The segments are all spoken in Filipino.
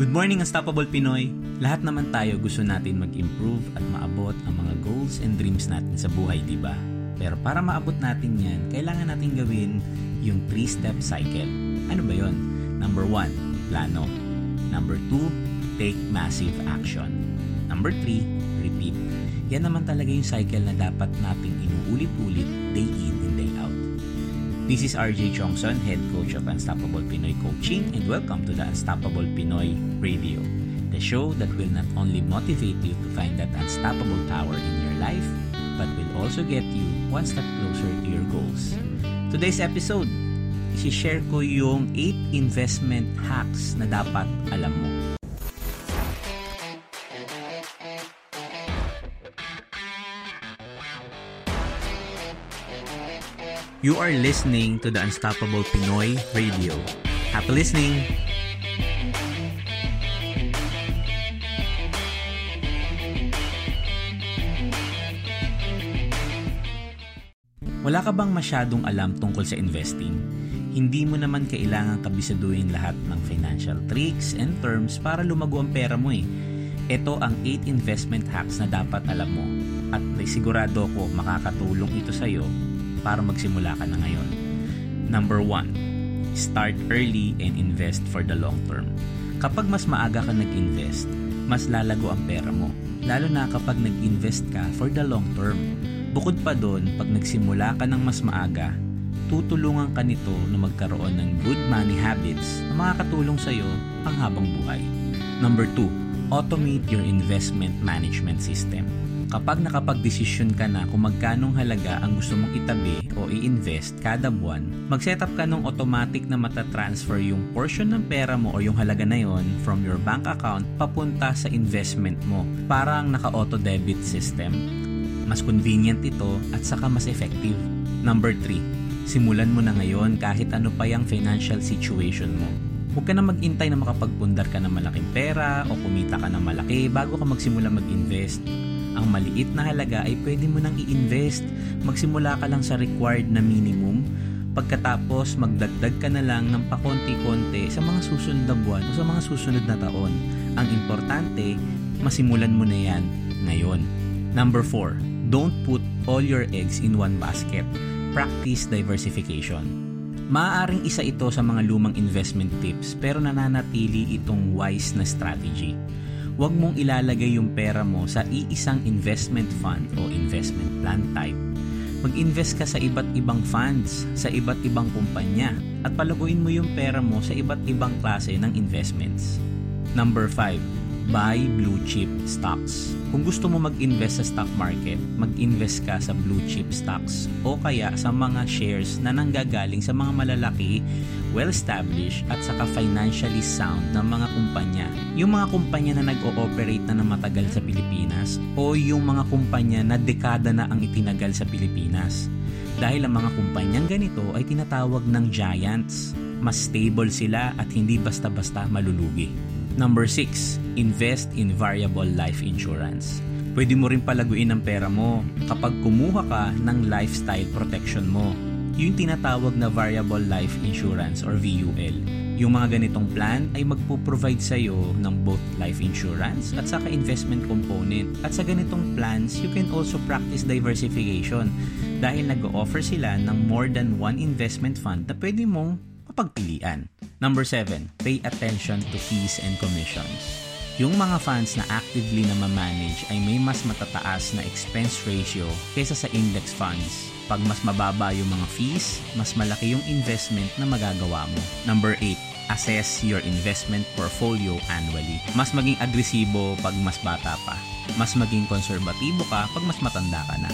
Good morning, Unstoppable Pinoy! Lahat naman tayo gusto natin mag-improve at maabot ang mga goals and dreams natin sa buhay, di ba? Pero para maabot natin yan, kailangan natin gawin yung 3-step cycle. Ano ba yon? Number 1, plano. Number 2, take massive action. Number 3, repeat. Yan naman talaga yung cycle na dapat nating inuulit-ulit This is RJ Chongson, Head Coach of Unstoppable Pinoy Coaching and welcome to the Unstoppable Pinoy Radio, the show that will not only motivate you to find that unstoppable power in your life, but will also get you one step closer to your goals. Today's episode, isi-share ko yung 8 investment hacks na dapat alam mo. You are listening to the Unstoppable Pinoy Radio. Happy listening! Wala ka bang masyadong alam tungkol sa investing? Hindi mo naman kailangan kabisaduhin lahat ng financial tricks and terms para lumago ang pera mo eh. Ito ang 8 investment hacks na dapat alam mo at sigurado ko makakatulong ito sa iyo para magsimula ka na ngayon. Number 1. Start early and invest for the long term. Kapag mas maaga ka nag-invest, mas lalago ang pera mo. Lalo na kapag nag-invest ka for the long term. Bukod pa doon, pag nagsimula ka ng mas maaga, tutulungan ka nito na magkaroon ng good money habits na makakatulong sa iyo ang habang buhay. Number 2. Automate your investment management system. Kapag nakapag-desisyon ka na kung magkanong halaga ang gusto mong itabi o i-invest kada buwan, mag-set up ka ng automatic na matatransfer yung portion ng pera mo o yung halaga na yon from your bank account papunta sa investment mo. Parang naka-auto debit system. Mas convenient ito at saka mas effective. Number 3. Simulan mo na ngayon kahit ano pa yung financial situation mo. Huwag ka na mag-intay na makapagpundar ka ng malaking pera o kumita ka ng malaki bago ka magsimula mag-invest ang maliit na halaga ay pwede mo nang i-invest. Magsimula ka lang sa required na minimum. Pagkatapos, magdagdag ka na lang ng pakonti-konti sa mga susunod na buwan o sa mga susunod na taon. Ang importante, masimulan mo na yan ngayon. Number 4. Don't put all your eggs in one basket. Practice diversification. Maaaring isa ito sa mga lumang investment tips pero nananatili itong wise na strategy huwag mong ilalagay yung pera mo sa iisang investment fund o investment plan type. Mag-invest ka sa iba't ibang funds, sa iba't ibang kumpanya, at palaguin mo yung pera mo sa iba't ibang klase ng investments. Number 5 buy blue chip stocks. Kung gusto mo mag-invest sa stock market, mag-invest ka sa blue chip stocks o kaya sa mga shares na nanggagaling sa mga malalaki, well-established at saka financially sound na mga kumpanya. Yung mga kumpanya na nag-ooperate na ng matagal sa Pilipinas o yung mga kumpanya na dekada na ang itinagal sa Pilipinas. Dahil ang mga kumpanyang ganito ay tinatawag ng giants. Mas stable sila at hindi basta-basta malulugi. Number 6, invest in variable life insurance. Pwede mo rin palaguin ang pera mo kapag kumuha ka ng lifestyle protection mo. Yung tinatawag na variable life insurance or VUL. Yung mga ganitong plan ay magpo-provide sa iyo ng both life insurance at saka investment component. At sa ganitong plans, you can also practice diversification dahil nag-offer sila ng more than one investment fund na pwede mong mapagpilian. Number 7, pay attention to fees and commissions. Yung mga funds na actively na ma-manage ay may mas matataas na expense ratio kaysa sa index funds. Pag mas mababa yung mga fees, mas malaki yung investment na magagawa mo. Number 8, assess your investment portfolio annually. Mas maging agresibo pag mas bata pa. Mas maging konserbatibo ka pag mas matanda ka na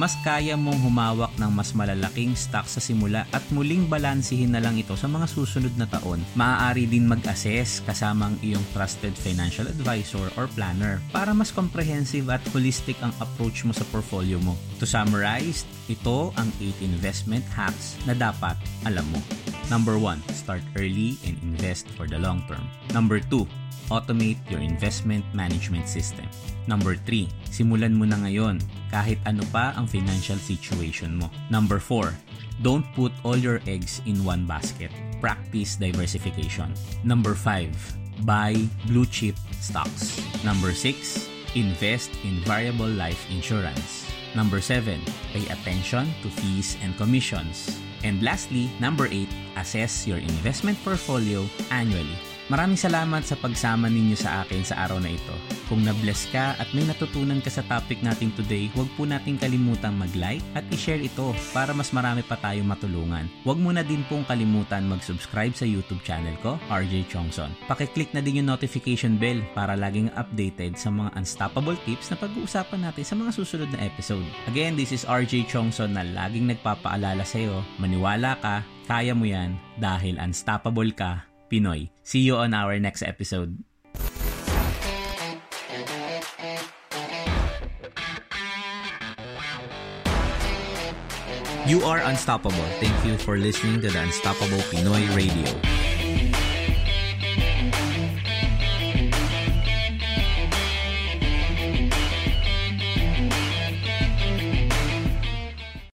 mas kaya mong humawak ng mas malalaking stock sa simula at muling balansihin na lang ito sa mga susunod na taon. Maaari din mag-assess kasamang iyong trusted financial advisor or planner para mas comprehensive at holistic ang approach mo sa portfolio mo. To summarize, ito ang 8 investment hacks na dapat alam mo. Number 1, start early and invest for the long term. Number 2, automate your investment management system. Number 3, simulan mo na ngayon kahit ano pa ang financial situation mo. Number 4, don't put all your eggs in one basket. Practice diversification. Number 5, buy blue chip stocks. Number 6, invest in variable life insurance. Number 7, pay attention to fees and commissions. And lastly, number 8, assess your investment portfolio annually. Maraming salamat sa pagsama ninyo sa akin sa araw na ito. Kung na-bless ka at may natutunan ka sa topic natin today, huwag po nating kalimutang mag-like at i-share ito para mas marami pa tayong matulungan. Huwag mo na din pong kalimutan mag-subscribe sa YouTube channel ko, RJ Chongson. Pakiclick na din yung notification bell para laging updated sa mga unstoppable tips na pag-uusapan natin sa mga susunod na episode. Again, this is RJ Chongson na laging nagpapaalala sa'yo, maniwala ka, kaya mo yan dahil unstoppable ka Pinoy. See you on our next episode. You are unstoppable. Thank you for listening to the Unstoppable Pinoy Radio.